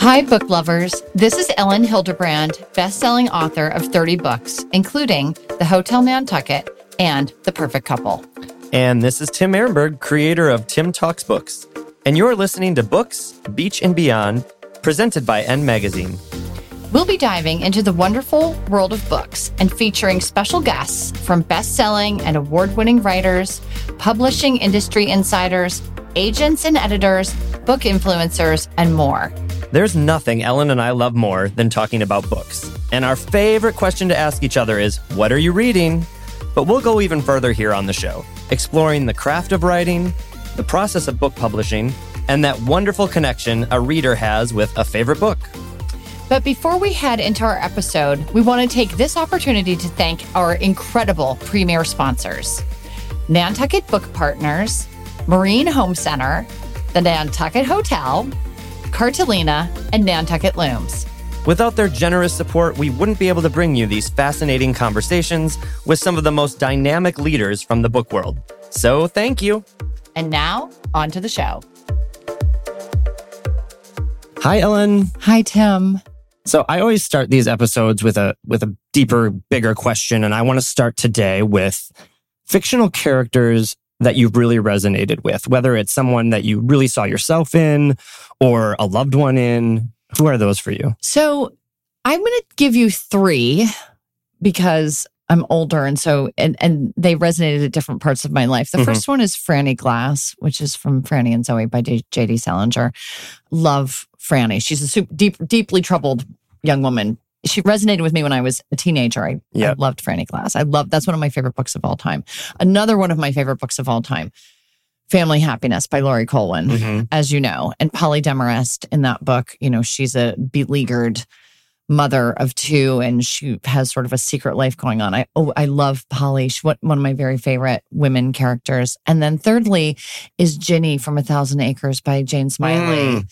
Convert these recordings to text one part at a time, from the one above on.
Hi, book lovers. This is Elin Hilderbrand, best-selling author of 30 books, including The Hotel Nantucket and The Perfect Couple. And this is Tim Ehrenberg, creator of Tim Talks Books. And you're listening to Books, Beach and Beyond, presented by N Magazine. We'll be diving into the wonderful world of books and featuring special guests from best-selling and award-winning writers, publishing industry insiders, agents and editors, book influencers, and more. There's nothing Elin and I love more than talking about books. And our favorite question to ask each other is, What are you reading? But we'll go even further here on the show, exploring the craft of writing, the process of book publishing, and that wonderful connection a reader has with a favorite book. But before we head into our episode, we want to take this opportunity to thank our incredible premier sponsors Nantucket Book Partners, Marine Home Center, the Nantucket Hotel, Cartolina, and Nantucket Looms. Without their generous support, we wouldn't be able to bring you these fascinating conversations with some of the most dynamic leaders from the book world. So thank you. And now, on to the show. Hi, Elin. Hi, Tim. So I always start these episodes with a with a deeper, bigger question, and I want to start today with fictional characters that you've really resonated with, whether it's someone that you really saw yourself in or a loved one in. Who are those for you? So I'm going to give you three because I'm older and so and and they resonated at different parts of my life. The Mhm. first one is Franny Glass, which is from Franny and Zooey by J.D. Salinger. Love Franny. She's a super, deep, deeply troubled young woman. She resonated with me when I was a teenager. I, I loved Franny Glass. I love that's one of my favorite books of all time. Another one of my favorite books of all time, Family Happiness by Laurie Colwin Mhm. as you know. And Polly Demarest in that book, you know, she's a beleaguered mother of two and she has sort of a secret life going on. I oh I love Polly. She's one one of my very favorite women characters. And then thirdly is Ginny from A Thousand Acres by Jane Smiley.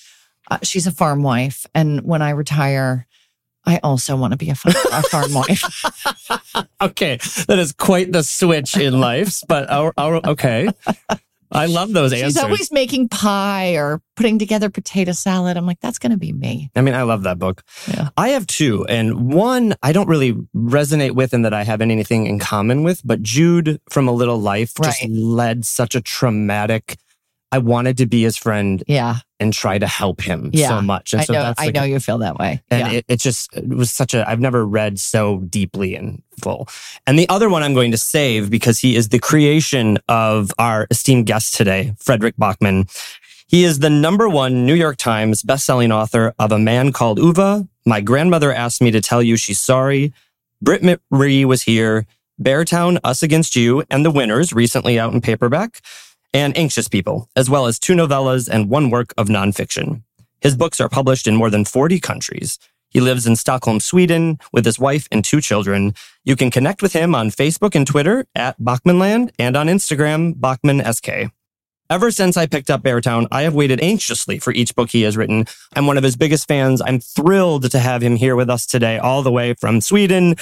Uh, she's a farm wife. And when I retire, I also want to be a, fa- a farm wife. Okay, that is quite the switch in life, but our, our, okay. I love those She's answers. She's always making pie or putting together potato salad. I'm like, that's going to be me. I mean, I love that book. Yeah. I have two, and one I don't really resonate with and that I have anything in common with, but Jude from A Little Life just Right. led such a traumatic. I wanted to be his friend Yeah. and try to help him Yeah. so much. And I so know. that's I know you feel that way. And yeah. it, it just it was such a, I've never read so deeply and full. And the other one I'm going to save because he is the creation of our esteemed guest today, Fredrik Backman. He is the number one New York Times bestselling author of A Man Called Ove. My grandmother asked me to tell you she's sorry. Britt Marie was here. Beartown, Us Against You, and The Winners, recently out in paperback, and Anxious People, as well as two novellas and one work of nonfiction. His books are published in more than 40 countries. He lives in Stockholm, Sweden, with his wife and two children. You can connect with him on Facebook and Twitter at Backmanland and on Instagram, BackmanSK. Ever since I picked up Beartown, I have waited anxiously for each book he has written. I'm one of his biggest fans. I'm thrilled to have him here with us today, all the way from Sweden.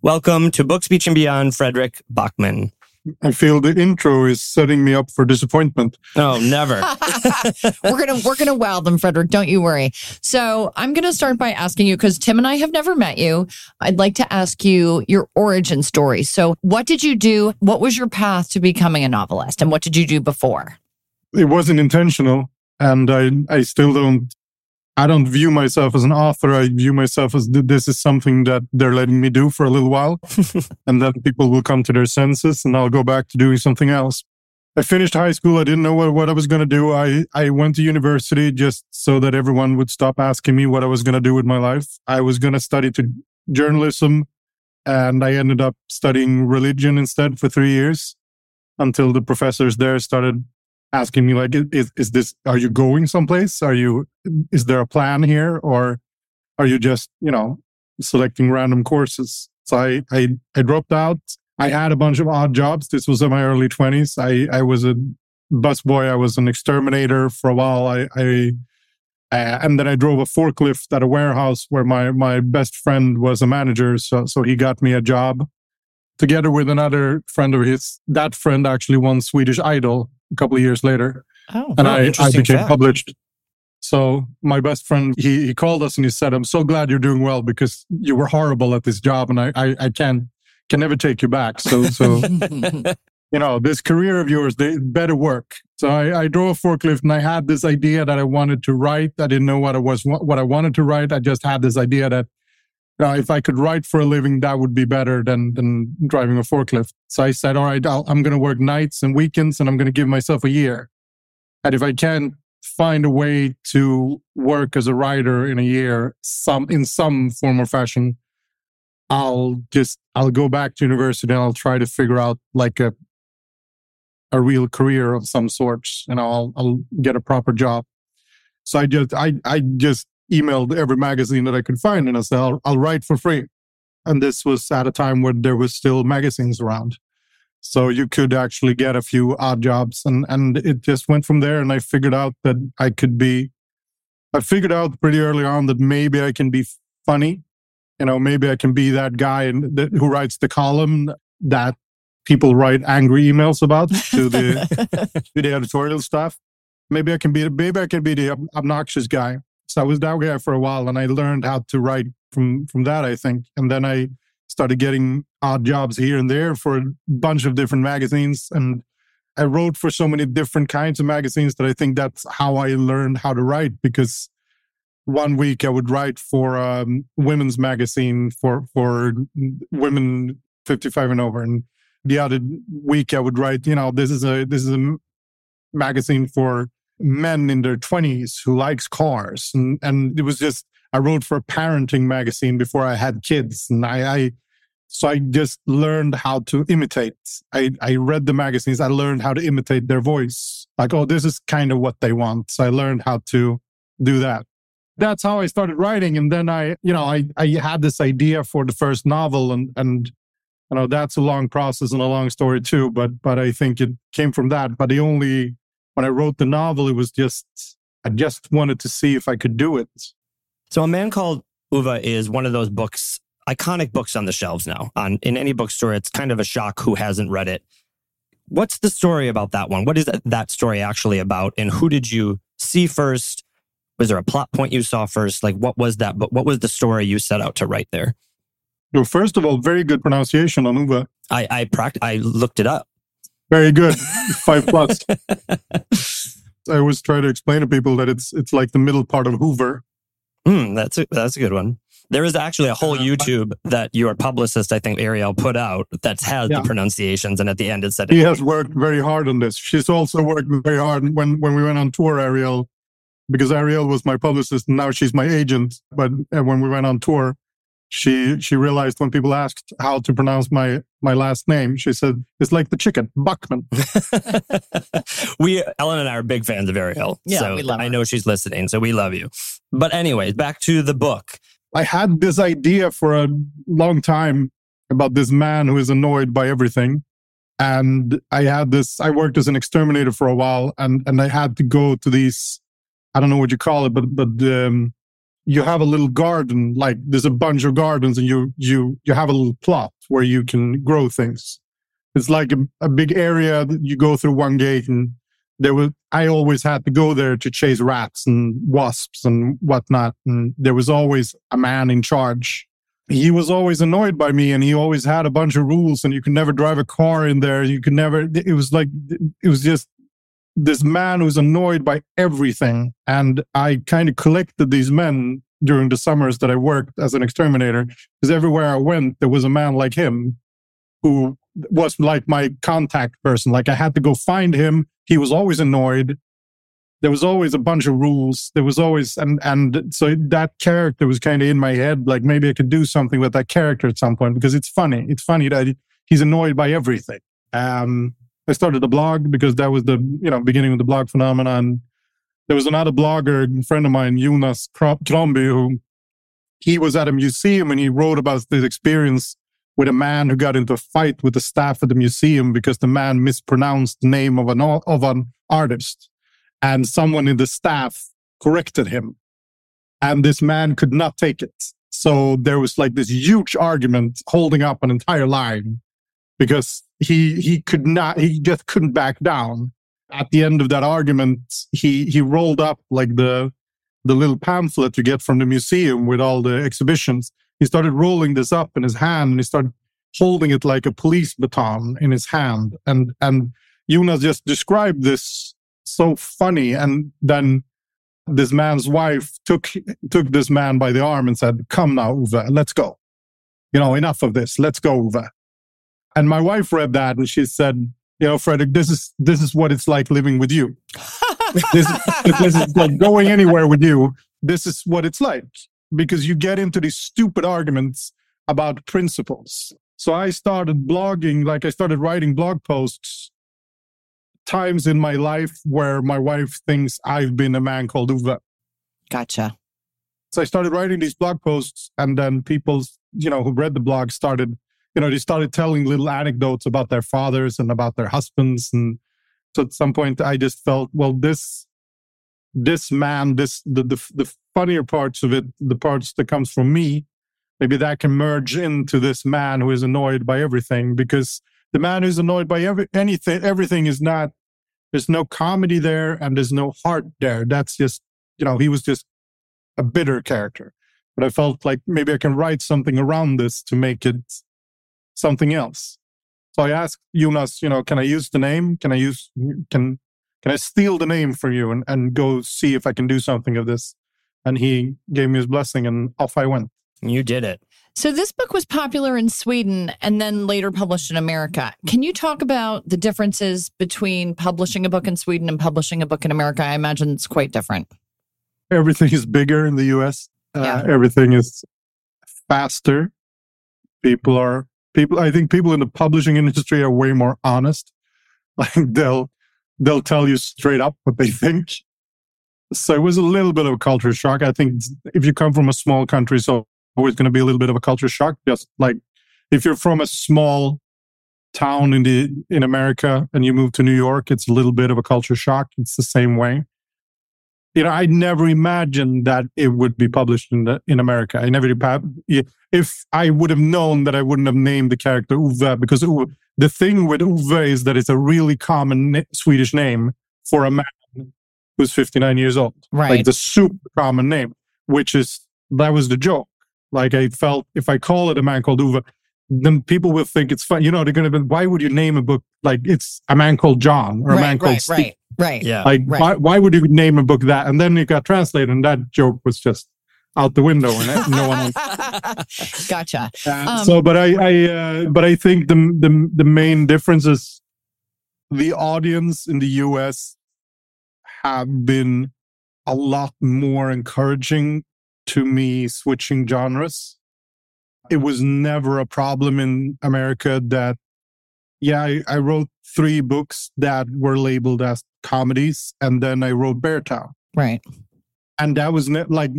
Welcome to Books Beach and Beyond, Fredrik Backman. I feel the intro is setting me up for disappointment. Oh, never. we're gonna we're gonna wow them, Fredrik. Don't you worry. So I'm gonna start by asking you because Tim and I have never met you. I'd like to ask you your origin story. So what did you do? What was your path to becoming a novelist, and what did you do before? It wasn't intentional, and I I still don't. I don't view myself as an author. I view myself as th- this is something that they're letting me do for a little while, and then people will come to their senses, and I'll go back to doing something else. I finished high school. I didn't know what, what I was going to do. I, I went to university just so that everyone would stop asking me what I was going to do with my life. I was going to study to journalism and I ended up studying religion instead for three years until the professors there started asking me like, is, is this, are you going someplace? Are you, is there a plan here? Or are you just, you know, selecting random courses? So I, I, I dropped out. I had a bunch of odd jobs. This was in my early twenties. I, I was a busboy. I was an exterminator for a while. I, I, uh, and then I drove a forklift at a warehouse where my, my best friend was a manager. So, so he got me a job together with another friend of his. That friend actually won Swedish Idol a couple of years later. Oh, And Wow, I, I became fact. published. So my best friend, he, he called us and he said, I'm so glad you're doing well because you were horrible at this job and I, I, I can't, can never take you back. So, so, you know, this career of yours, they better work. So I, I drove a forklift and I had this idea that I wanted to write. I didn't know what it was, what I wanted to write. I just had this idea that know, if I could write for a living, that would be better than, than driving a forklift. So I said, all right, i am going to work nights and weekends and I'm going to give myself a year. And if I can find a way to work as a writer in a year, some in some form or fashion, I'll just I'll go back to university and I'll try to figure out like a a real career of some sort. You know, I'll I'll get a proper job. So I just I I just emailed every magazine that I could find and I said I'll, I'll write for free. And this was at a time when there was still magazines around. So you could actually get a few odd jobs and, and it just went from there. And I figured out that I could be, I figured out pretty early on that maybe I can be funny. You know, maybe I can be that guy that, who writes the column that people write angry emails about to the, to the editorial staff. Maybe I can be, maybe I can be the obnoxious guy. So I was that guy for a while and I learned how to write from, from that, I think. And then I, started getting odd jobs here and there for a bunch of different magazines. And I wrote for so many different kinds of magazines that I think that's how I learned how to write because one week I would write for a um, women's magazine for, for women 55 and over. And the other week I would write, you know, this is a, this is a magazine for men in their 20s who likes cars. And, and it was just, I wrote for a parenting magazine before I had kids. And I, I so I just learned how to imitate. I, I read the magazines. I learned how to imitate their voice. Like, oh, this is kind of what they want. So I learned how to do that. That's how I started writing. And then I, you know, I, I had this idea for the first novel and, and, you know, that's a long process and a long story too. But, but I think it came from that. But the only, when I wrote the novel, it was just, I just wanted to see if I could do it. So a man called Ove is one of those books iconic books on the shelves now. On in any bookstore, it's kind of a shock who hasn't read it. What's the story about that one? What is that story actually about? And who did you see first? Was there a plot point you saw first? Like what was that? But what was the story you set out to write there? Well, first of all, very good pronunciation on Ove. I I pract- I looked it up. Very good, five plus. I always try to explain to people that it's it's like the middle part of Hoover. Mm, that's a, that's a good one. There is actually a whole uh, YouTube that your publicist, I think Ariel, put out that has yeah. the pronunciations, and at the end it said he has worked very hard on this. She's also worked very hard when when we went on tour. Ariel, because Ariel was my publicist, and now she's my agent. But uh, when we went on tour, she she realized when people asked how to pronounce my my last name, she said it's like the chicken, Buckman. we Elin and I are big fans of Ariel, yeah, so we love I know she's listening, so we love you. But anyways, back to the book. I had this idea for a long time about this man who is annoyed by everything. And I had this, I worked as an exterminator for a while and, and I had to go to these, I don't know what you call it, but, but, um, you have a little garden, like there's a bunch of gardens and you, you, you have a little plot where you can grow things. It's like a, a big area that you go through one gate and there was I always had to go there to chase rats and wasps and whatnot, and there was always a man in charge. He was always annoyed by me, and he always had a bunch of rules, and you could never drive a car in there. You could never. It was like it was just this man who's annoyed by everything, and I kind of collected these men during the summers that I worked as an exterminator because everywhere I went, there was a man like him who was like my contact person. Like I had to go find him he was always annoyed. There was always a bunch of rules. There was always, and, and so that character was kind of in my head. Like maybe I could do something with that character at some point because it's funny. It's funny that he's annoyed by everything. Um, I started a blog because that was the, you know, beginning of the blog phenomenon. There was another blogger, friend of mine, Jonas Kromby, who he was at a museum and he wrote about this experience with a man who got into a fight with the staff at the museum because the man mispronounced the name of an of an artist, and someone in the staff corrected him, and this man could not take it. So there was like this huge argument holding up an entire line because he he could not he just couldn't back down. At the end of that argument, he he rolled up like the the little pamphlet you get from the museum with all the exhibitions. He started rolling this up in his hand and he started holding it like a police baton in his hand. And, and Jonas just described this so funny. And then this man's wife took, took this man by the arm and said, come now, Ove, let's go. You know, enough of this. Let's go, Ove. And my wife read that and she said, you know, Fredrik, this is, this is what it's like living with you. this, this is like going anywhere with you. This is what it's like because you get into these stupid arguments about principles. So I started blogging, like I started writing blog posts times in my life where my wife thinks I've been a man called Ove. Gotcha. So I started writing these blog posts, and then people, you know, who read the blog started, you know, they started telling little anecdotes about their fathers and about their husbands. And so at some point, I just felt, well, this, this man, this the the, the funnier parts of it, the parts that comes from me, maybe that can merge into this man who is annoyed by everything because the man who's annoyed by every, anything, everything is not, there's no comedy there and there's no heart there. That's just, you know, he was just a bitter character. But I felt like maybe I can write something around this to make it something else. So I asked Jonas, you know, can I use the name? Can I use, can, can I steal the name for you and, and go see if I can do something of this? And he gave me his blessing and off I went. You did it. So, this book was popular in Sweden and then later published in America. Can you talk about the differences between publishing a book in Sweden and publishing a book in America? I imagine it's quite different. Everything is bigger in the US, uh, Yeah. everything is faster. People are, people, I think people in the publishing industry are way more honest. Like they'll, they'll tell you straight up what they think. So it was a little bit of a culture shock. I think if you come from a small country, so always going to be a little bit of a culture shock. Just like if you're from a small town in the in America and you move to New York, it's a little bit of a culture shock. It's the same way. You know, I never imagined that it would be published in the, in America. I never if I would have known that I wouldn't have named the character Ove because Ove, the thing with Ove is that it's a really common Swedish name for a man who's 59 years old. Right. Like the super common name, which is that was the joke. Like I felt if I call it a man called Ove, then people will think it's fun. You know, they're going to be, why would you name a book like it's a man called John or a man called right, Steve? right, right. Yeah. Like, Right. why, why would you name a book that? And then it got translated, and that joke was just out the window, and it- no one. gotcha. Uh, Um, so, but I, I, uh, but I think the the the main difference is the audience in the U.S. have been a lot more encouraging to me switching genres. It was never a problem in America that, yeah, I, I wrote three books that were labeled as comedies, and then I wrote Beartown Right. and that was ne- like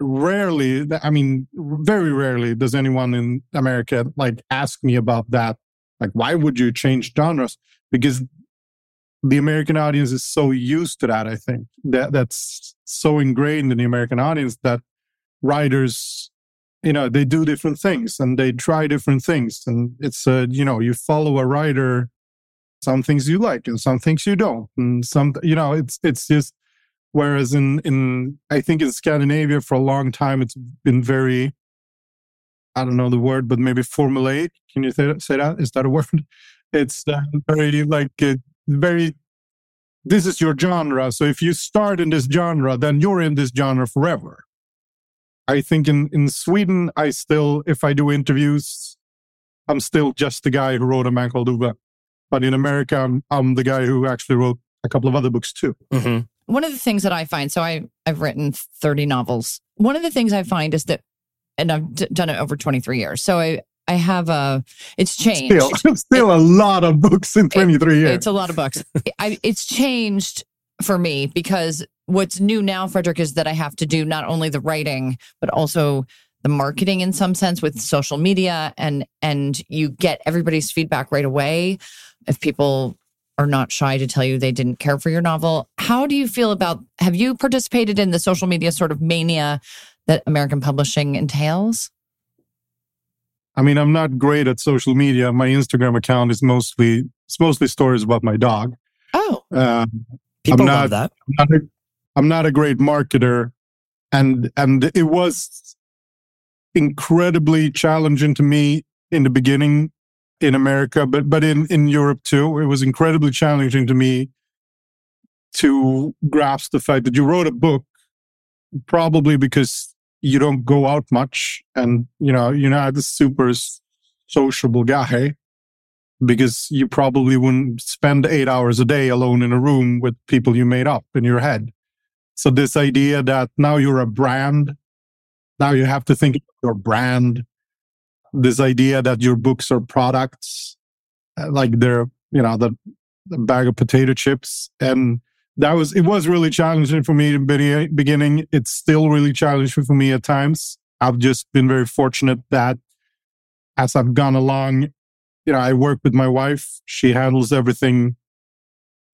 rarely i mean very rarely does anyone in america like ask me about that. Like why would you change genres? Because the american audience is so used to that i think. That that's so ingrained in the american audience that writers you know they do different things and they try different things and it's a you know you follow a writer some things you like and some things you don't and some you know it's it's just Whereas in, in, I think in Scandinavia for a long time, it's been very, I don't know the word, but maybe formulaic. Can you say? That? Is that a word? It's uh, very like, uh, very, this is your genre. So if you start in this genre, then you're in this genre forever. I think in, in Sweden, I still, if I do interviews, I'm still just the guy who wrote a man called Ove. But in America, I'm, I'm the guy who actually wrote a couple of other books too. hmm One of the things that I find, so I, I've written 30 novels. One of the things I find is that, and I've d- done it over 23 years. So I, I have a, it's changed. Still, still a lot of books in 23 years. It's a lot of books. I, it's changed for me because what's new now, Fredrik, is that I have to do not only the writing but also the marketing in some sense with social media, and and you get everybody's feedback right away. If people are not shy to tell you they didn't care for your novel, how do you feel about? Have you participated in the social media sort of mania that American publishing entails? I mean, I'm not great at social media. My Instagram account is mostly it's mostly stories about my dog. Oh, Uh, People not- love that. I'm, not a, I'm not a great marketer and and it was incredibly challenging to me in the beginning in America, but but in in Europe too. It was incredibly challenging to me to grasp the fact that you wrote a book, probably because you don't go out much, and you know you're not a super sociable guy, because you probably wouldn't spend eight hours a day alone in a room with people you made up in your head. So this idea that now you're a brand, now you have to think your brand. This idea that your books are products, uh, like they're you know the, the bag of potato chips, and that was it was really challenging for me in the beginning. It's still really challenging for me at times. I've just been very fortunate that as I've gone along, you know, I work with my wife. She handles everything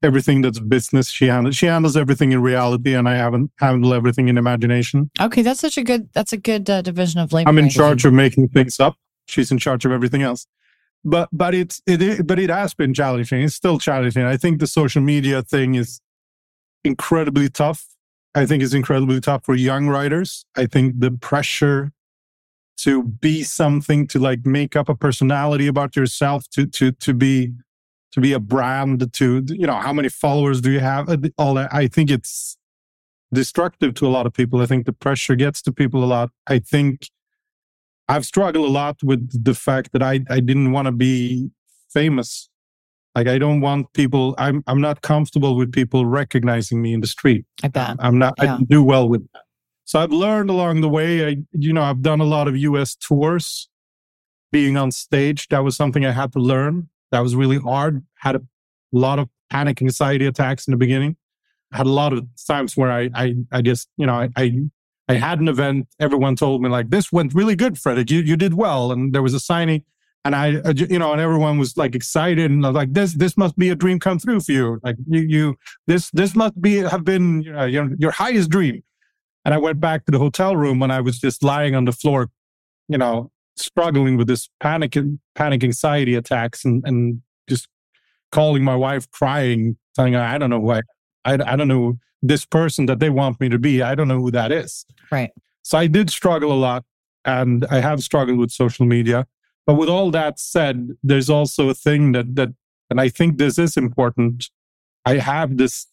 everything that's business. She handles she handles everything in reality and i haven't handle everything in imagination. Okay, that's such a good that's a good uh, division of labor. i'm in think. charge of making things up. She's in charge of everything else. But but it's it, it but it has been challenging. It's still challenging. I think the social media thing is incredibly tough. I think it's incredibly tough for young writers. I think the pressure to be something to like make up a personality about yourself to to to be to be a brand to you know how many followers do you have? All that. I think it's destructive to a lot of people. I think the pressure gets to people a lot. I think i've struggled a lot with the fact that i i didn't want to be famous. Like i don't want people i'm i'm not comfortable with people recognizing me in the street. I bet. i'm not i Yeah. don't do well with that so i've learned along the way i you know i've done a lot of us tours. Being on stage that was something i had to learn. That was really hard. Had a lot of panic anxiety attacks in the beginning. Had a lot of times where i i, I just you know I, I i had an event. Everyone told me like this went really good fredrik. You, you did well. And there was a signing and I, you know, and everyone was like excited and I was like, this, this must be a dream come true for you. Like you, you, this, this must be, have been, you know, your, your highest dream. And I went back to the hotel room and I was just lying on the floor, you know, struggling with this panic and panic anxiety attacks and, and just calling my wife crying, telling her, I don't know what, I, I don't know this person that they want me to be. I don't know who that is. Right. So I did struggle a lot and I have struggled with social media. But with all that said, there's also a thing that, that, and I think this is important. I have this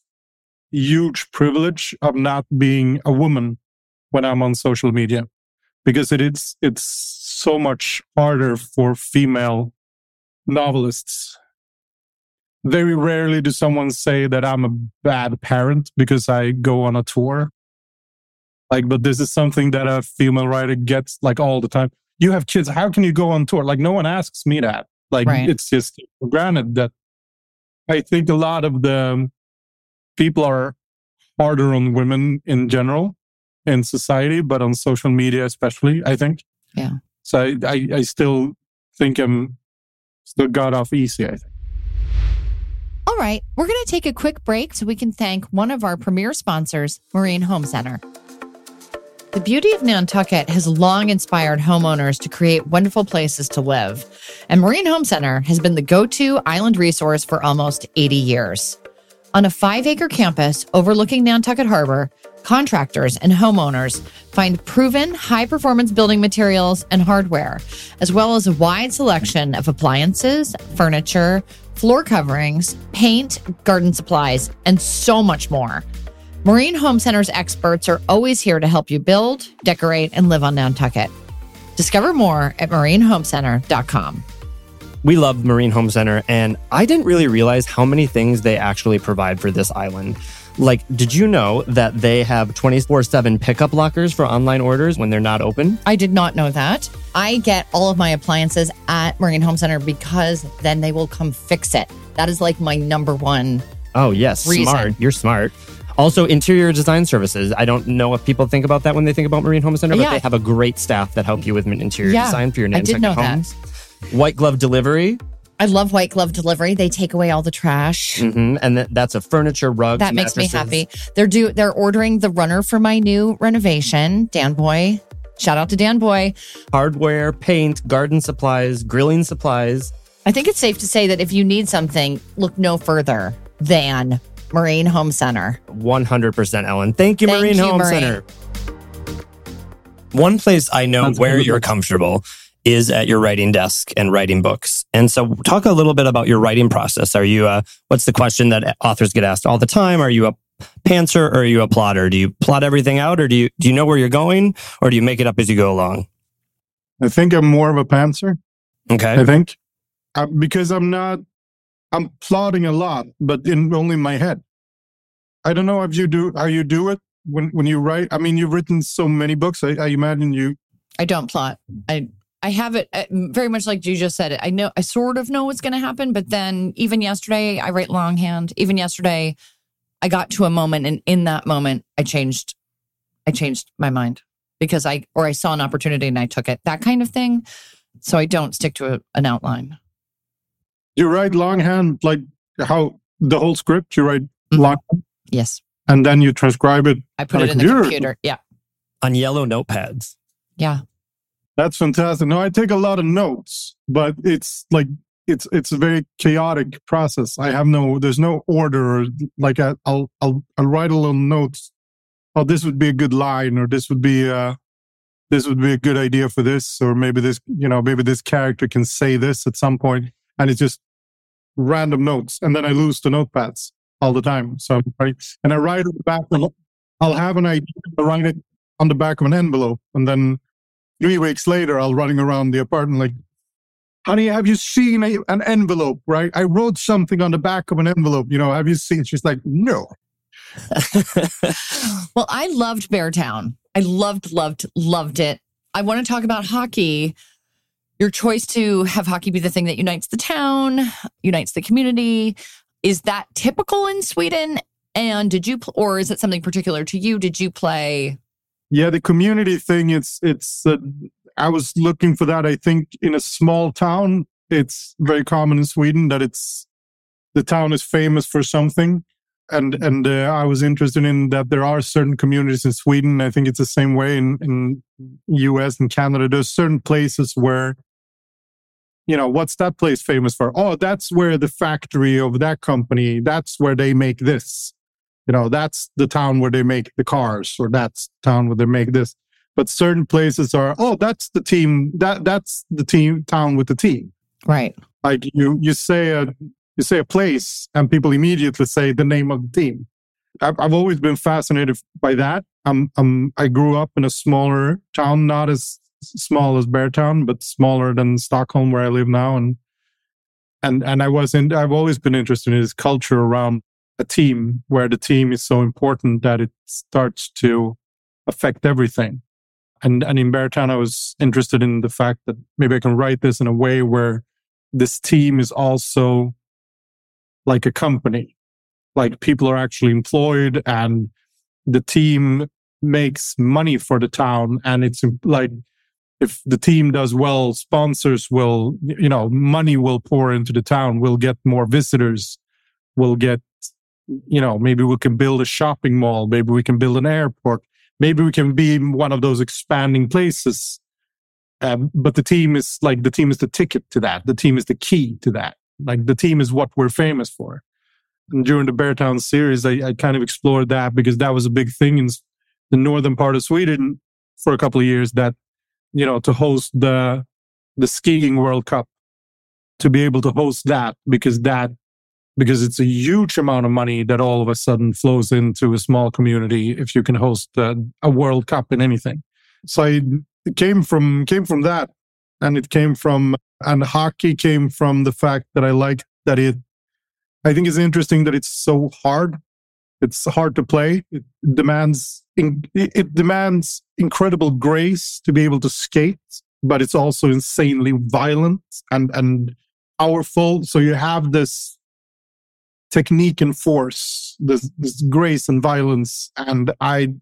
huge privilege of not being a woman when I'm on social media because it is, it's so much harder for female novelists. Very rarely do someone say that I'm a bad parent because I go on a tour. Like, but this is something that a female writer gets like all the time. You have kids. How can you go on tour? Like, no one asks me that. Like, Right. it's just for granted that I think a lot of the people are harder on women in general in society, but on social media especially, I think. Yeah. So I, I, I still think I'm still got off easy, I think. All right, we're going to take a quick break so we can thank one of our premier sponsors, Marine Home Center. The beauty of Nantucket has long inspired homeowners to create wonderful places to live, and Marine Home Center has been the go to island resource for almost 80 years. On a five acre campus overlooking Nantucket Harbor, contractors and homeowners find proven high performance building materials and hardware, as well as a wide selection of appliances, furniture, floor coverings, paint, garden supplies, and so much more. Marine Home Center's experts are always here to help you build, decorate, and live on Nantucket. Discover more at marinehomecenter.com. We love Marine Home Center, and I didn't really realize how many things they actually provide for this island. Like, did you know that they have 24 7 pickup lockers for online orders when they're not open? I did not know that. I get all of my appliances at Marine Home Center because then they will come fix it. That is like my number one. Oh, yes. Reason. Smart. You're smart. Also, interior design services. I don't know if people think about that when they think about Marine Home Center, but Yeah. they have a great staff that help you with interior Yeah, design for your Nantucket know that. Homes. White glove delivery. I love white glove delivery. They take away all the trash. hmm And that, that's a furniture, rug. That makes me happy. They're do they're ordering the runner for my new renovation. Dan Boy. Shout out to Dan Boy. Hardware, paint, garden supplies, grilling supplies. I think it's safe to say that if you need something, look no further than Marine Home Center. 100% Elin. Thank you, Thank Marine you, Home Marine. Center. One place I know That's where you're comfortable is at your writing desk and writing books. And so talk a little bit about your writing process. Are you a, what's the question that authors get asked all the time? Are you a pantser or are you a plotter? Do you plot everything out or do you, do you know where you're going or do you make it up as you go along? I think I'm more of a pantser. Okay. I think uh, because I'm not, I'm plotting a lot, but in only my head. I don't know if you do how you do it when when you write. I mean, you've written so many books. I, I imagine you. I don't plot. I I have it uh, very much like you just said it. I know I sort of know what's going to happen, but then even yesterday I write longhand. Even yesterday I got to a moment and in that moment I changed I changed my mind because I or I saw an opportunity and I took it. That kind of thing. So I don't stick to a, an outline. You write longhand, like how the whole script. You write Mhm. longhand, Yes. and then you transcribe it. I put On it a in the computer? computer. Yeah. On yellow notepads. Yeah. That's fantastic. No, I take a lot of notes, but it's like it's it's a very chaotic process. I have no there's no order. Like I, I'll I'll I'll write a little notes. Oh, this would be a good line, or this would be uh this would be a good idea for this, or maybe this you know maybe this character can say this at some point, and it's just random notes, and then I lose the notepads all the time. So right, and I write on the back. I'll have an idea, I write it on the back of an envelope, and then three weeks later, I'll running around the apartment like, honey, have you seen a, an envelope? Right? I wrote something on the back of an envelope. You know, have you seen? She's like, no. Well, I loved Beartown. I loved, loved, loved it. I want to talk about hockey. Your choice to have hockey be the thing that unites the town, unites the community. Is that typical in Sweden? And did you, or is it something particular to you? Did you play? Yeah, the community thing. It's it's. Uh, I was looking for that. I think in a small town, it's very common in Sweden that it's the town is famous for something, and and uh, I was interested in that there are certain communities in Sweden. I think it's the same way in in U.S. and Canada. There's certain places where. You know, what's that place famous for? Oh, that's where the factory of that company, that's where they make this you know that's the town where they make the cars or that's the town where they make this. But certain places are oh that's the team that that's the team town with the team. Right. like you you say a you say a place and people immediately say the name of the team. I've, I've always been fascinated by that. I'm i'm i grew up in a smaller town not as small as beartown but smaller than stockholm where i live now. And and and i was in i've always been interested in this culture around a team where the team is so important that it starts to affect everything. And and in Beartown, I was interested in the fact that maybe I can write this in a way where this team is also like a company, like people are actually employed and the team makes money for the town. And it's like if the team does well, sponsors will, you know, money will pour into the town. We'll get more visitors. We'll get you know, maybe we can build a shopping mall, maybe we can build an airport, maybe we can be one of those expanding places. Um, but the team is like the team is the ticket to that. The team is the key to that. Like the team is what we're famous for. And during the Beartown series, I, I kind of explored that because that was a big thing in the northern part of Sweden for a couple of years. That you know to host the the skiing World Cup, to be able to host that because that because it's a huge amount of money that all of a sudden flows into a small community if you can host uh, a World Cup in anything. So I, it came from came from that, and it came from and hockey came from the fact that I like that it. I think it's interesting that it's so hard. It's hard to play. It demands it demands incredible grace to be able to skate, but it's also insanely violent and and powerful. So you have this technique and force, this, this grace and violence, and I,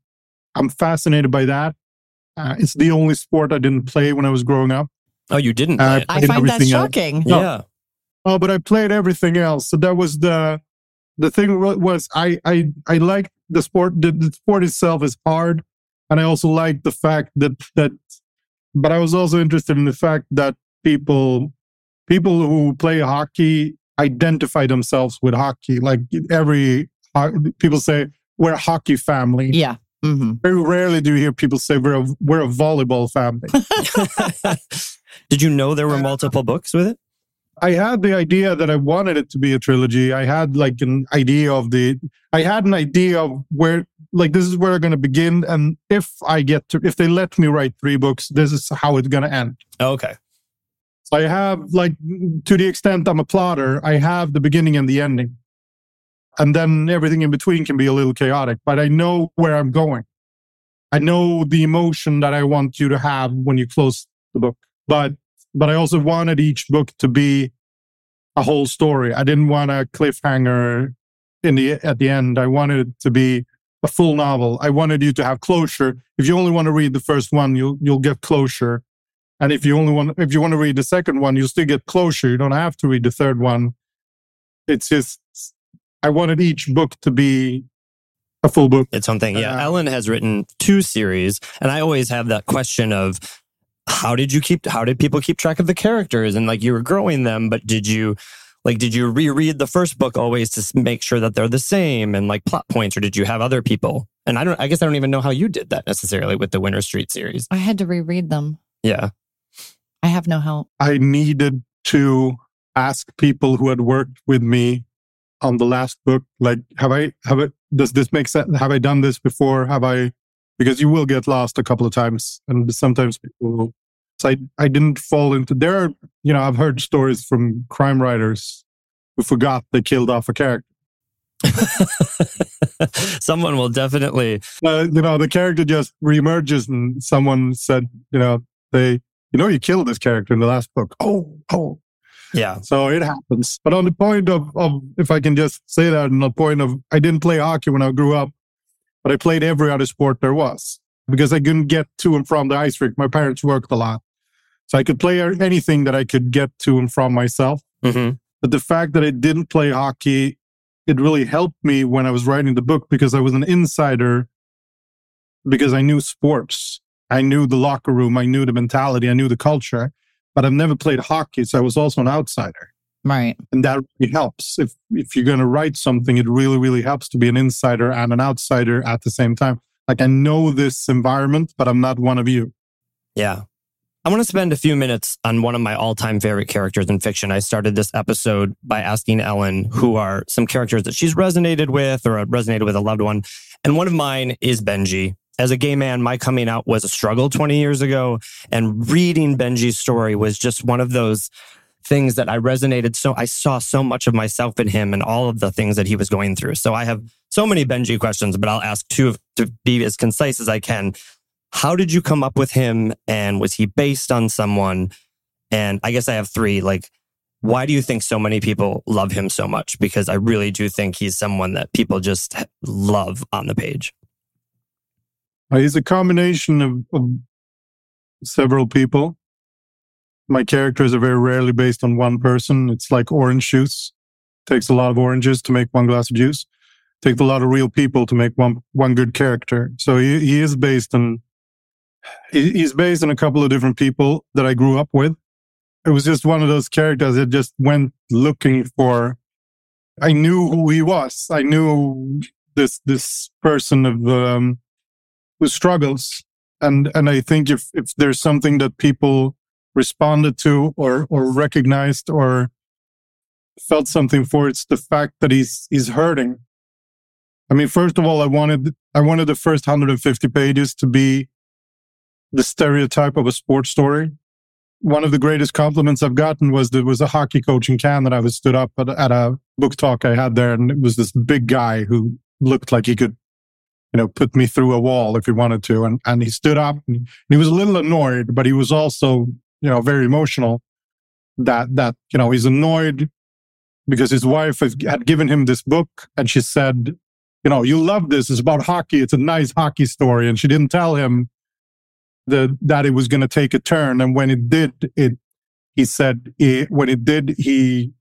I'm fascinated by that. Uh, it's the only sport I didn't play when I was growing up. Oh, you didn't Uh, play it. I played find that shocking. No. Yeah. Oh, but I played everything else. So that was the the thing was I I I liked the sport. The, the sport itself is hard, and I also liked the fact that that. But I was also interested in the fact that people people who play hockey identify themselves with hockey. Like every ho- people say, we're a hockey family. Yeah. hmm Very rarely do you hear people say we're a, we're a volleyball family. Did you know there were multiple books with it? I had the idea that I wanted it to be a trilogy. I had like an idea of the, I had an idea of where, like, this is where I'm going to begin. And if I get to, if they let me write three books, this is how it's going to end. Okay. I have, like, to the extent I'm a plotter, I have the beginning and the ending. And then everything in between can be a little chaotic, but I know where I'm going. I know the emotion that I want you to have when you close the book. But but I also wanted each book to be a whole story. I didn't want a cliffhanger in the at the end. I wanted it to be a full novel. I wanted you to have closure. If you only want to read the first one, you'll you'll get closure. And if you only want if you want to read the second one, you'll still get closure. You don't have to read the third one. It's just I wanted each book to be a full book. It's something. Yeah. Uh, Elin has written two series, and I always have that question of how did you keep, how did people keep track of the characters? And like you were growing them, but did you, like, did you reread the first book always to make sure that they're the same and like plot points, or did you have other people? And I don't, I guess I don't even know how you did that necessarily with the Winter Street series. I had to reread them. Yeah. I have no help. I needed to ask people who had worked with me on the last book, like, have I, have it, does this make sense? Have I done this before? Have I, because you will get lost a couple of times and sometimes people will. So I, I didn't fall into, there are, you know, I've heard stories from crime writers who forgot they killed off a character. Someone will definitely, Uh, you know, the character just reemerges and someone said, you know, they, you know, you killed this character in the last book. Oh, oh, yeah. So it happens. But on the point of, of if I can just say that, on the point of, I didn't play hockey when I grew up, but I played every other sport there was because I couldn't get to and from the ice rink. My parents worked a lot. So I could play anything that I could get to and from myself. hmm But the fact that I didn't play hockey, it really helped me when I was writing the book because I was an insider because I knew sports. I knew the locker room. I knew the mentality. I knew the culture, but I've never played hockey. So I was also an outsider. Right. And that really helps. If, if you're going to write something, it really, really helps to be an insider and an outsider at the same time. Like I know this environment, but I'm not one of you. Yeah. I want to spend a few minutes on one of my all time favorite characters in fiction. I started this episode by asking Elin who are some characters that she's resonated with or resonated with a loved one. And one of mine is Benji. As a gay man, my coming out was a struggle 20 years ago. And reading Benji's story was just one of those things that I resonated so I saw so much of myself in him and all of the things that he was going through. So I have so many Benji questions, but I'll ask two to be as concise as I can. How did you come up with him and was he based on someone? And I guess I have three like why do you think so many people love him so much? Because I really do think he's someone that people just love on the page. Uh, He's a combination of, of several people. My characters are very rarely based on one person. It's like orange juice. Takes a lot of oranges to make one glass of juice. Takes a lot of real people to make one one good character. So he, he is based on he- he's based on a couple of different people that I grew up with. It was just one of those characters that just went looking for. I knew who he was. I knew this this person of um, who struggles. And and i think if if there's something that people responded to or or recognized or felt something for it's the fact that he's he's hurting. I mean first of all i wanted i wanted the first 150 pages to be the stereotype of a sports story. One of the greatest compliments i've gotten was there was a hockey coach in canada i was stood up at, at a book talk i had there and it was this big guy who looked like he could you know, put me through a wall if he wanted to. And, and he stood up and he was a little annoyed, but he was also, you know, very emotional that, that, you know, he's annoyed because his wife had given him this book and she said, you know, you love this. It's about hockey. It's a nice hockey story. And she didn't tell him that, that it was going to take a turn. And when it did, it, he said, it, when it did, he,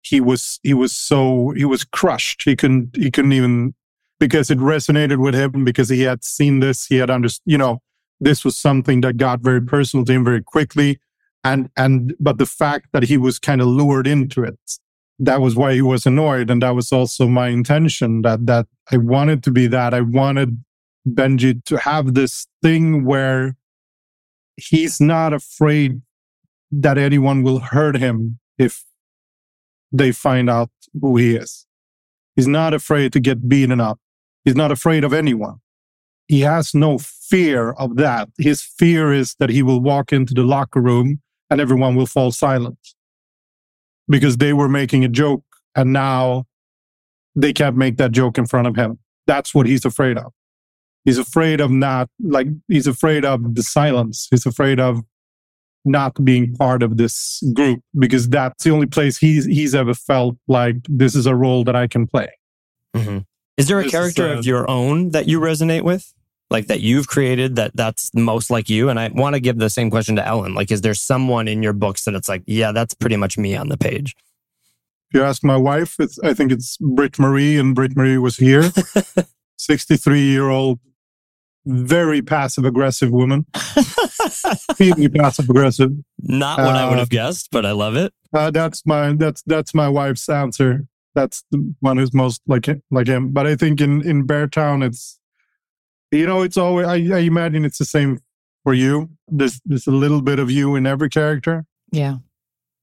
he was, he was so, he was crushed. He couldn't, he couldn't even, because it resonated with him because he had seen this he had understood you know this was something that got very personal to him very quickly and and but the fact that he was kind of lured into it that was why he was annoyed and that was also my intention that that i wanted to be that i wanted Benji to have this thing where he's not afraid that anyone will hurt him if they find out who he is. He's not afraid to get beaten up. He's not afraid of anyone. He has no fear of that. His fear is that he will walk into the locker room and everyone will fall silent because they were making a joke and now they can't make that joke in front of him. That's what he's afraid of. He's afraid of not like he's afraid of the silence. He's afraid of not being part of this group because that's the only place he's he's ever felt like this is a role that I can play. Mm-hmm. Is there a This character is, uh, of your own that you resonate with? Like that you've created that that's most like you? And I want to give the same question to Elin. Like, is there someone in your books that it's like, yeah, that's pretty much me on the page? If you ask my wife, it's, I think it's Britt Marie, and Britt Marie was here. 63 year old, very passive aggressive woman. Extremely passive aggressive. Not what I would Uh, have guessed, but I love it. Uh, that's my that's that's my wife's answer. That's the one who's most like it- like him. But I think in in Beartown, it's you know, it's always I, I imagine it's the same for you. There's there's a little bit of you in every character. Yeah.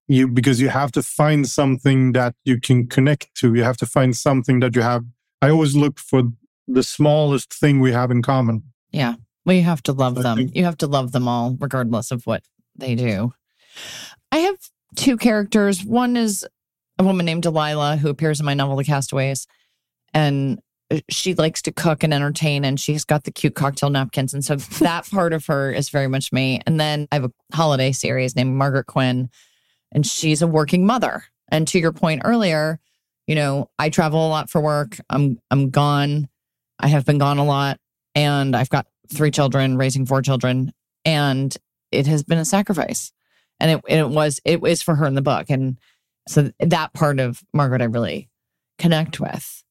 You because you have to find something that you can connect to. You have to find something that you have. I always look for the smallest thing we have in common. Yeah. Well, you have to love I them. think- You have to love them all, regardless of what they do. I have two characters. One is a woman named Delilah who appears in my novel, The Castaways. And uh, she likes to cook and entertain, and she's got the cute cocktail napkins. And so that part of her is very much me. And then I have a holiday series named Margaret Quinn, and she's a working mother. And to your point earlier, you know, I travel a lot for work. I'm I'm gone. I have been gone a lot and I've got three children, raising four children, and it has been a sacrifice. And it it was it was for her in the book, and so that part of Margaret I really connect with.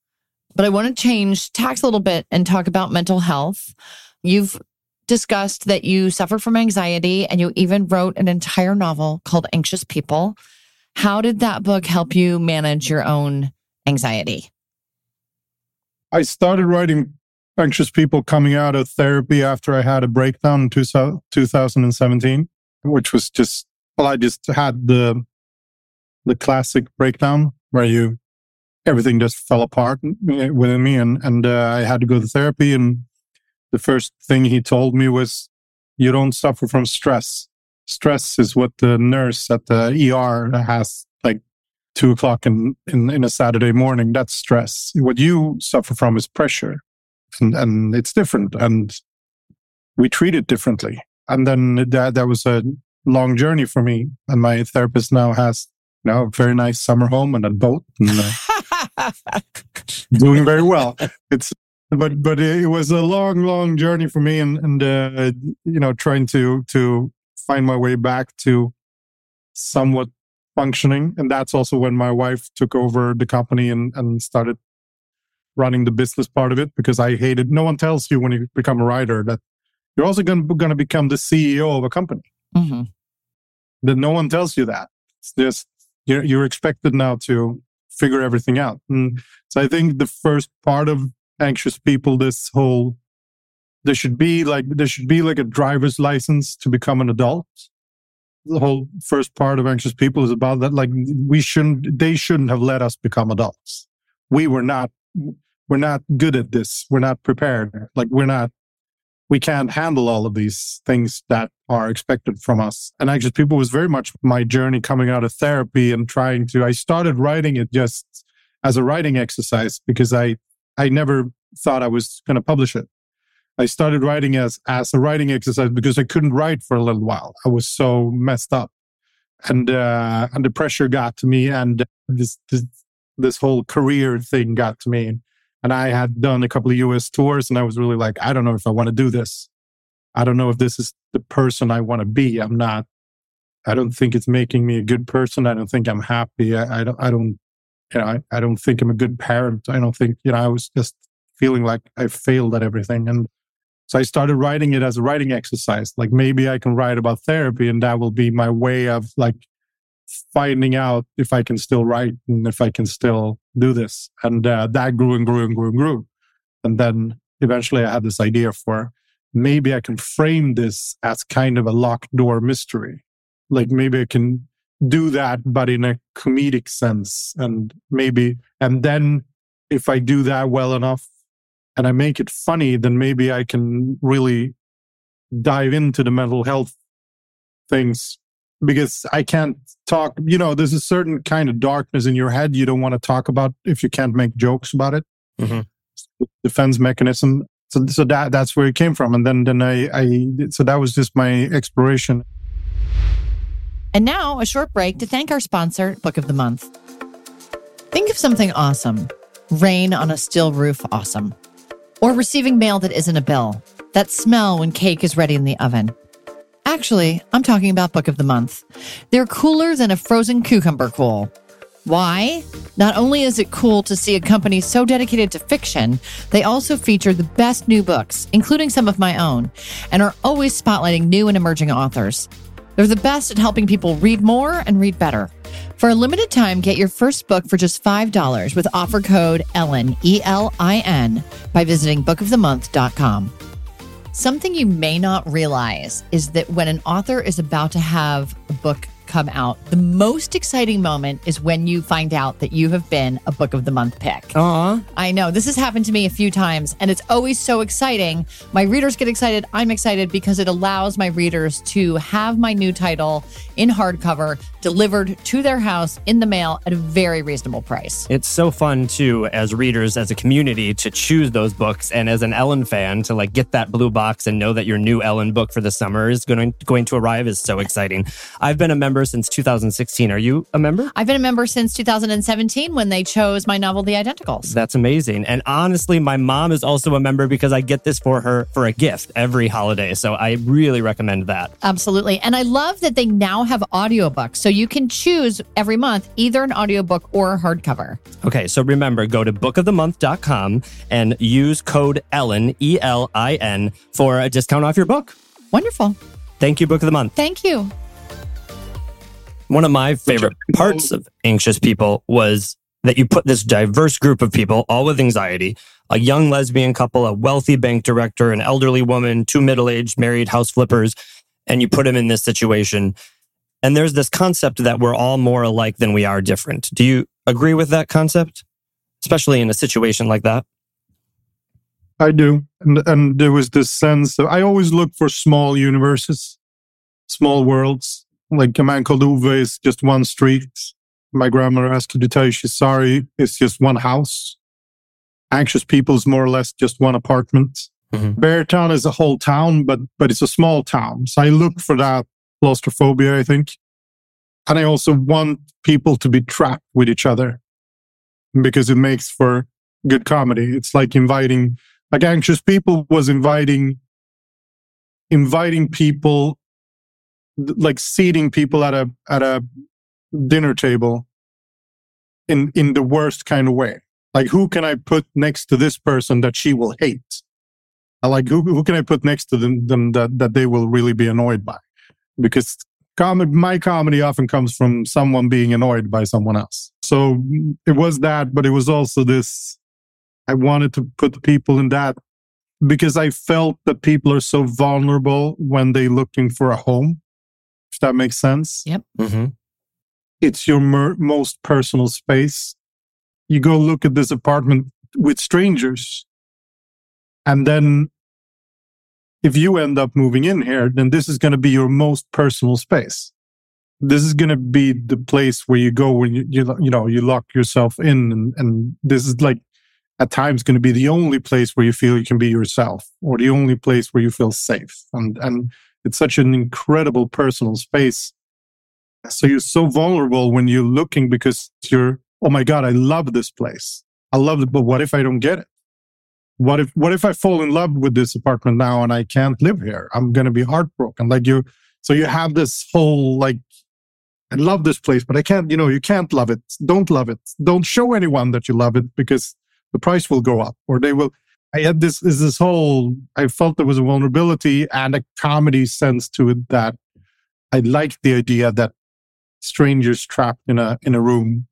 But I want to change tacks a little bit and talk about mental health. You've discussed that you suffer from anxiety, and you even wrote an entire novel called Anxious People. How did that book help you manage your own anxiety? I started writing Anxious People coming out of therapy after I had a breakdown in two, 2017, which was just, well, I just had the, the classic breakdown where you, everything just fell apart within me. And, and uh, I had to go to therapy. And the first thing he told me was, you don't suffer from stress. Stress is what the nurse at the ER has like two o'clock in, in, in a Saturday morning. That's stress. What you suffer from is pressure. And, and it's different. And we treat it differently. And then that, that was a long journey for me. And my therapist now has know, a very nice summer home and a boat and uh, doing very well. It's, but, but it was a long, long journey for me and, and, uh, you know, trying to, to find my way back to somewhat functioning. And that's also when my wife took over the company and, and started running the business part of it because I hated, no one tells you when you become a writer that you're also going to become the CEO of a company. hmm That no one tells you that. It's just, you're, you're expected now to figure everything out. And so I think the first part of anxious people, this whole, there should be like, there should be like a driver's license to become an adult. The whole first part of anxious people is about that like we shouldn't they shouldn't have let us become adults. We were not we're not good at this. We're not prepared. Like we're not we can't handle all of these things that are expected from us and anxious people was very much my journey coming out of therapy and trying to i started writing it just as a writing exercise because i i never thought i was going to publish it I started writing as as a writing exercise because I couldn't write for a little while. I was so messed up, and uh, and the pressure got to me, and this this this whole career thing got to me. And I had done a couple of U.S. tours, and I was really like, I don't know if I want to do this. I don't know if this is the person I want to be. I'm not. I don't think it's making me a good person. I don't think I'm happy. I, I don't. I don't. You know. I, I don't think I'm a good parent. I don't think. You know. I was just feeling like I failed at everything, and so I started writing it as a writing exercise. Like maybe I can write about therapy and that will be my way of like finding out if I can still write and if I can still do this. And uh, that grew and grew and grew and grew. And then eventually I had this idea for maybe I can frame this as kind of a locked door mystery. Like maybe I can do that, but in a comedic sense. And maybe, and then if I do that well enough and I make it funny, then maybe I can really dive into the mental health things because I can't talk, you know, there's a certain kind of darkness in your head you don't want to talk about if you can't make jokes about it. Mm-hmm. Defense mechanism. So, so that, that's where it came from. And then, then I, I, so that was just my exploration. And now a short break to thank our sponsor, Book of the Month. Think of something awesome. Rain on a still roof, awesome. Or receiving mail that isn't a bill. That smell when cake is ready in the oven. Actually, I'm talking about Book of the Month. They're cooler than a frozen cucumber cool. Why? Not only is it cool to see a company so dedicated to fiction, they also feature the best new books, including some of my own, and are always spotlighting new and emerging authors. They're the best at helping people read more and read better. For a limited time, get your first book for just $5 with offer code ELIN, E L I N, by visiting bookofthemonth.com. Something you may not realize is that when an author is about to have a book come out, the most exciting moment is when you find out that you have been a book of the month pick. Aw. I know this has happened to me a few times, and it's always so exciting. My readers get excited. I'm excited because it allows my readers to have my new title in hardcover delivered to their house in the mail at a very reasonable price. It's so fun too, as readers, as a community, to choose those books, and as an Elin fan, to like get that blue box and know that your new Elin book for the summer is going going to arrive is so exciting. I've been a member since 2016. Are you a member? I've been a member since 2017 when they chose my novel, The Identicals. That's amazing. And honestly, my mom is also a member because I get this for her for a gift every holiday. So I really recommend that. Absolutely. And I love that they now have audiobooks. So you can choose every month either an audiobook or a hardcover. Okay, so remember, go to bookofthemonth.com and use code ELIN, E L I N, for a discount off your book. Wonderful. Thank you, Book of the Month. Thank you. One of my favorite parts of Anxious People was that you put this diverse group of people, all with anxiety, a young lesbian couple, a wealthy bank director, an elderly woman, two middle aged married house flippers, and you put them in this situation. And there's this concept that we're all more alike than we are different. Do you agree with that concept? Especially in a situation like that? I do. And, and there was this sense of, I always look for small universes, small worlds. Like a man called Ove is just one street. My grandmother asked to tell you she's sorry. It's just one house. Anxious people is more or less just one apartment. Mhm. Beartown is a whole town, but, but it's a small town. So I look for that claustrophobia, I think. And I also want people to be trapped with each other because it makes for good comedy. It's like inviting, like anxious people was inviting, inviting people, like seating people at a, at a dinner table in, in the worst kind of way. Like, who can I put next to this person that she will hate? Like, who, who can I put next to them, them that, that they will really be annoyed by? Because comedy, my comedy often comes from someone being annoyed by someone else. So it was that, but it was also this, I wanted to put people in that because I felt that people are so vulnerable when they're looking for a home. If that makes sense. Mm-hmm. It's your mer- most personal space. You go look at this apartment with strangers. And then if you end up moving in here, then this is going to be your most personal space. This is going to be the place where you go when you, you, you know, you lock yourself in. And, and this is like at times going to be the only place where you feel you can be yourself or the only place where you feel safe. And, and it's such an incredible personal space. So you're so vulnerable when you're looking because you're, oh my God, I love this place. I love it. But what if I don't get it? What if, what if I fall in love with this apartment now and I can't live here? I'm to be heartbroken. Like you, so you have this whole, like, I love this place, but I can't, you know, you can't love it. Don't love it. Don't show anyone that you love it because the price will go up or they will. I had this, is this whole, I felt there was a vulnerability and a comedy sense to it that I liked the idea that strangers trapped in a, in a room.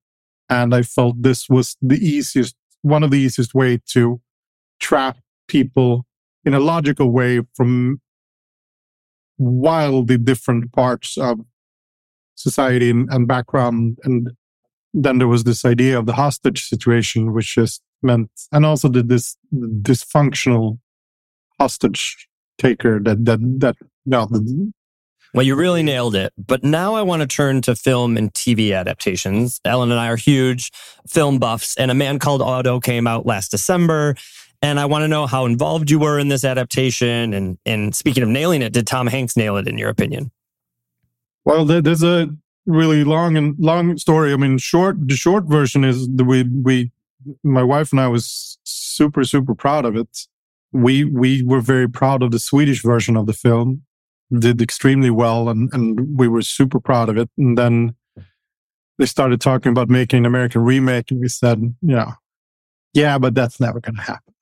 And I felt this was the easiest, one of the easiest way to trap people in a logical way from wildly different parts of society and, and background. And then there was this idea of the hostage situation, which just meant, and also the, this dysfunctional hostage taker that, that, that, no, well, you really nailed it. But now I want to turn to film and TV adaptations. Elin and I are huge film buffs, and A Man Called Otto came out last December. And I want to know how involved you were in this adaptation. And, and speaking of nailing it, did Tom Hanks nail it in your opinion? Well, there's a really long and long story. I mean, short, the short version is that we, we, my wife and I was super, super proud of it. We, we were very proud of the Swedish version of the film, did extremely well, and, and we were super proud of it. And then they started talking about making an American remake, and we said, you know, yeah, but that's never going to happen.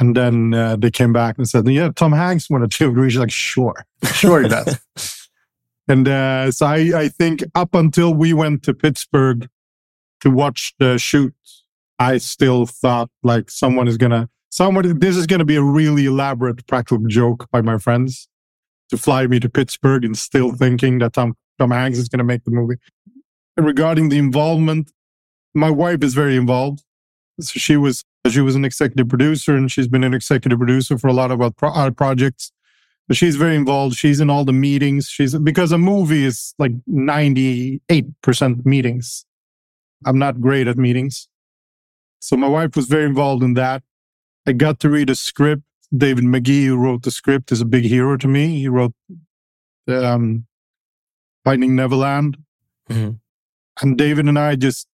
And then uh, they came back and said, yeah, Tom Hanks wanted to. We were like, sure, sure he does. and uh, so I, I think up until we went to Pittsburgh to watch the shoot, I still thought like someone is to, someone, this is to be a really elaborate practical joke by my friends to fly me to Pittsburgh and still thinking that Tom, Tom Hanks is to make the movie. And regarding the involvement, my wife is very involved. So she was she was an executive producer and she's been an executive producer for a lot of our, pro- our projects. But she's very involved. She's in all the meetings. She's because a movie is like 98% meetings. I'm not great at meetings. So my wife was very involved in that. I got to read a script. David Magee, who wrote the script, is a big hero to me. He wrote um, Finding Neverland. Mm-hmm. And David and I just,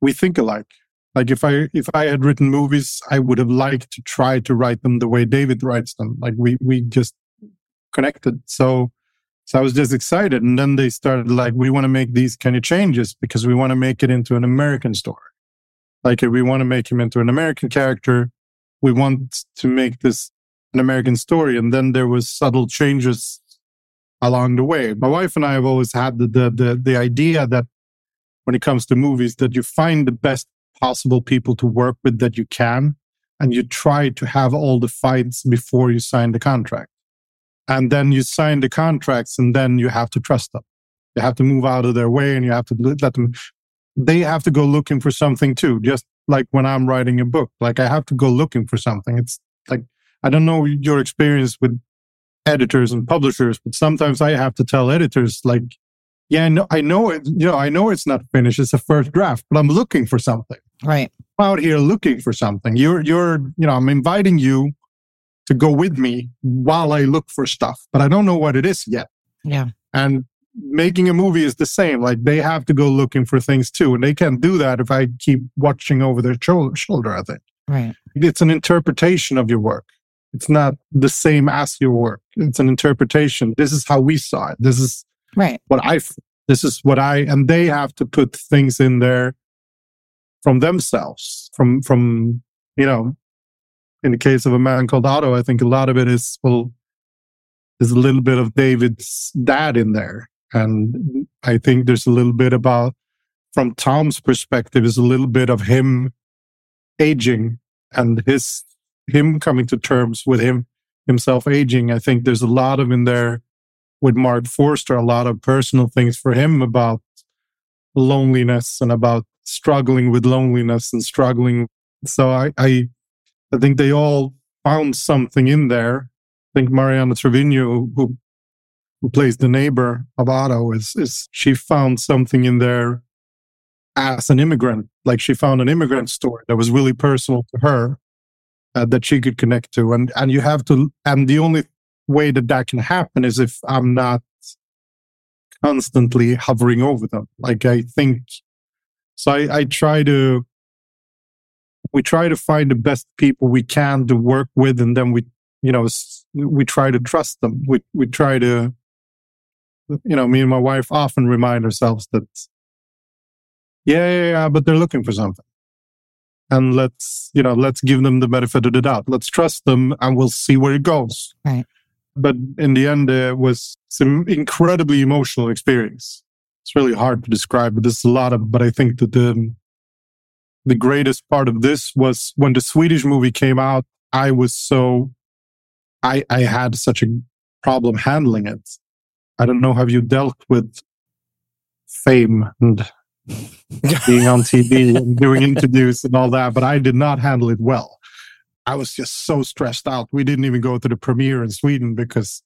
we think alike. Like if I if I had written movies, I would have liked to try to write them the way David writes them. Like we we just connected. So so I was just excited. And then they started like, we want to make these kind of changes because we want to make it into an American story. Like we want to make him into an American character. We want to make this an American story. And then there was subtle changes along the way. My wife and I have always had the, the, the, the idea that when it comes to movies, that you find the best possible people to work with that you can. And you try to have all the fights before you sign the contract. And then you sign the contracts and then you have to trust them. You have to move out of their way and you have to let them, they have to go looking for something too. Just like when I'm writing a book, like I have to go looking for something. It's like, I don't know your experience with editors and publishers, but sometimes I have to tell editors like, yeah, I know, I know it, you know, I know it's not finished. It's a first draft, but I'm looking for something. Right. I'm out here looking for something. You're, you're, you know, I'm inviting you to go with me while I look for stuff, but I don't know what it is yet. Yeah. And making a movie is the same. Like they have to go looking for things too. And they can't do that if I keep watching over their shoulder, I think. Right. It's an interpretation of your work. It's not the same as your work. It's an interpretation. This is how we saw it. This is right. what I, this is what I, and they have to put things in there from themselves, from, from, you know, in the case of a man called Otto, I think a lot of it is, well, there's a little bit of David's dad in there. And I think there's a little bit about, from Tom's perspective, is a little bit of him aging and his, him coming to terms with him, himself aging. I think there's a lot of in there with Marc Forster, a lot of personal things for him about loneliness and about struggling with loneliness and struggling. So I, I, I think they all found something in there. I think Mariana Trevino, who who plays the neighbor of Otto, is is she found something in there as an immigrant. Like she found an immigrant story that was really personal to her uh, that she could connect to. And and you have to. And the only way that that can happen is if I'm not constantly hovering over them. Like I think so I, I try to, we try to find the best people we can to work with. And then we, you know, we try to trust them. We, we try to, you know, me and my wife often remind ourselves that, yeah, yeah, yeah, but they're looking for something. And let's, you know, let's give them the benefit of the doubt. Let's trust them and we'll see where it goes. Right. But in the end, it was some incredibly emotional experience it's really hard to describe, but there's a lot of, but I think that the, the greatest part of this was when the Swedish movie came out, I was so, I, I had such a problem handling it. I don't know, have you dealt with fame and being on TV and doing interviews and all that, but I did not handle it well. I was just so stressed out. We didn't even go to the premiere in Sweden because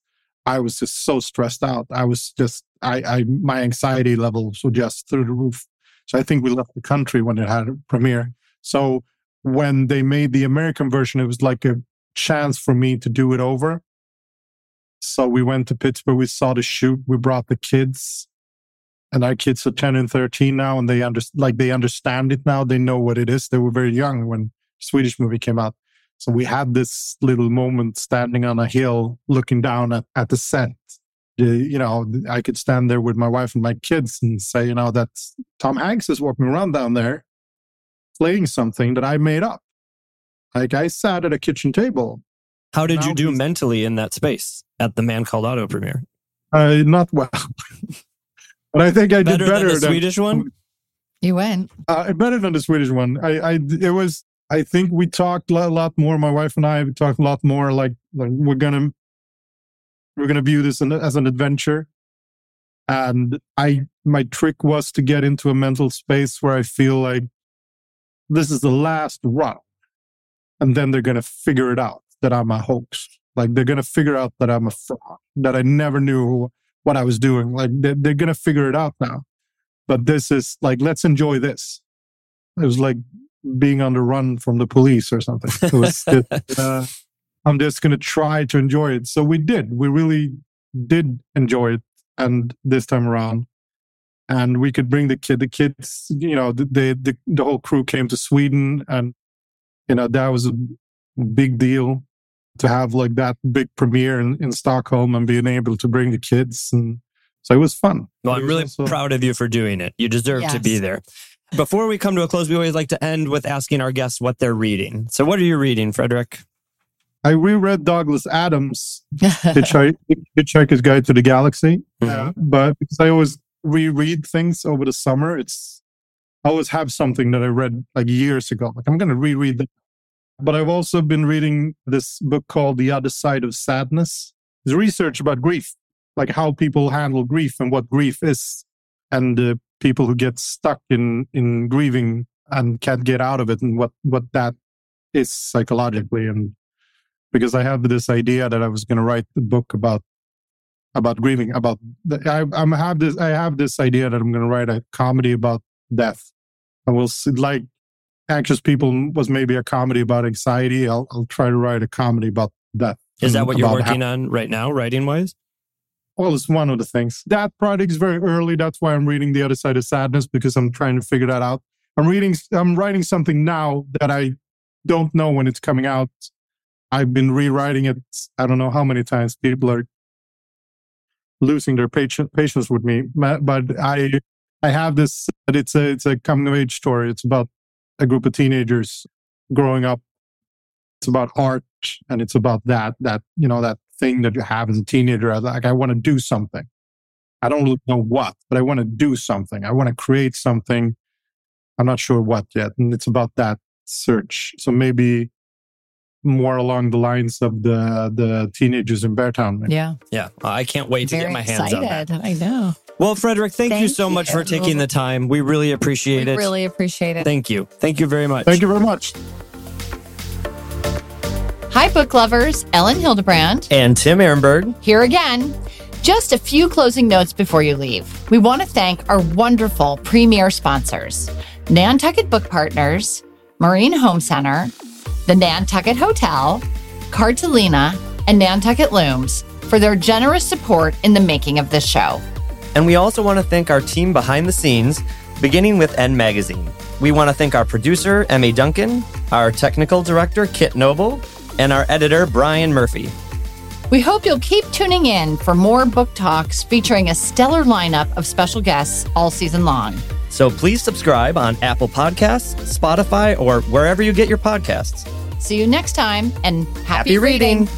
I was just so stressed out. I was just, I, I, my anxiety levels were just through the roof. So I think we left the country when it had a premiere. So when they made the American version, it was like a chance for me to do it over. So we went to Pittsburgh. We saw the shoot. We brought the kids, and our kids are ten and thirteen now, and they under like they understand it now. They know what it is. They were very young when Swedish movie came out. So we had this little moment standing on a hill, looking down at, at the set. The, you know, I could stand there with my wife and my kids and say, you know, that Tom Hanks is walking around down there playing something that I made up. Like I sat at a kitchen table. How did Now you do mentally in that space at the Man Called Otto premiere? Uh, not well, but I think I did Better, better than the Swedish one? You went. Uh, better than the Swedish one. I, I, it was. I think we talked a lot more. My wife and I we talked a lot more. Like, like we're gonna, we're gonna view this as an adventure. And I, my trick was to get into a mental space where I feel like this is the last run, and then they're gonna figure it out that I'm a hoax. Like they're gonna figure out that I'm a fraud, that I never knew what I was doing. Like they're, they're gonna figure it out now. But this is like let's enjoy this. It was like being on the run from the police or something. It was just, uh, i'm just going to try to enjoy it. So we did. We really did enjoy it and this time around. And we could bring the kid the kids you know the, the, the whole crew came to sweden and you know that was a big deal to have like that big premiere in, in stockholm and being able to bring the kids and so it was fun Well, I'm really also- proud of you for doing it. You deserve to be there. Before we come to a close, we always like to end with asking our guests what they're reading. So, what are you reading, Fredrik? I reread Douglas Adams' Hitchhik- Hitchhiker's Guide to the Galaxy, Mhm. but because I always reread things over the summer, it's I always have something that I read like years ago. Like I'm going to reread that. But I've also been reading this book called The Other Side of Sadness. It's research about grief, like how people handle grief and what grief is, and uh, people who get stuck in in grieving and can't get out of it, and what what that is psychologically and because I have this idea that I was going to write the book about about grieving. About the, I, I'm have this I have this idea that I'm going to write a comedy about death. And we'll see, like anxious people was maybe a comedy about anxiety. I'll I'll try to write a comedy about death. Is that um, what you're how- working on right now, writing wise? well, it's one of the things. That project is very early. That's why I'm reading The Other Side of Sadness because I'm trying to figure that out. I'm reading, I'm writing something now that I don't know when it's coming out. I've been rewriting it. I don't know how many times people are losing their patience patience with me, but I, I have this. It's a, it's a coming of age story. It's about a group of teenagers growing up. It's about art and it's about that, that, you know, that thing that you have as a teenager. Like, I want to do something. I don't know what, but I want to do something. I want to create something. I'm not sure what yet. And it's about that search. So maybe more along the lines of the, the teenagers in Beartown. maybe. yeah. Yeah, uh, I can't wait to Very get my hands on that. I know. Well, Fredrik, thank, you Thank so much for taking the time. We really appreciate We it. really appreciate it. Thank you. Thank you very much. Thank you very much. Hi, book lovers. Elin Hilderbrand And Tim Ehrenberg. here again. Just a few closing notes before you leave. We want to thank our wonderful premier sponsors Nantucket Book Partners, Marine Home Center, the Nantucket Hotel, Cartolina, and Nantucket Looms for their generous support in the making of this show. And we also want to thank our team behind the scenes, beginning with N Magazine. We want to thank our producer, Emmy Duncan, our technical director, Kit Noble, and our editor, Brian Murphy. We hope you'll keep tuning in for more book talks featuring a stellar lineup of special guests all season long. So please subscribe on Apple Podcasts, Spotify, or wherever you get your podcasts. See you next time and happy, Happy reading. reading.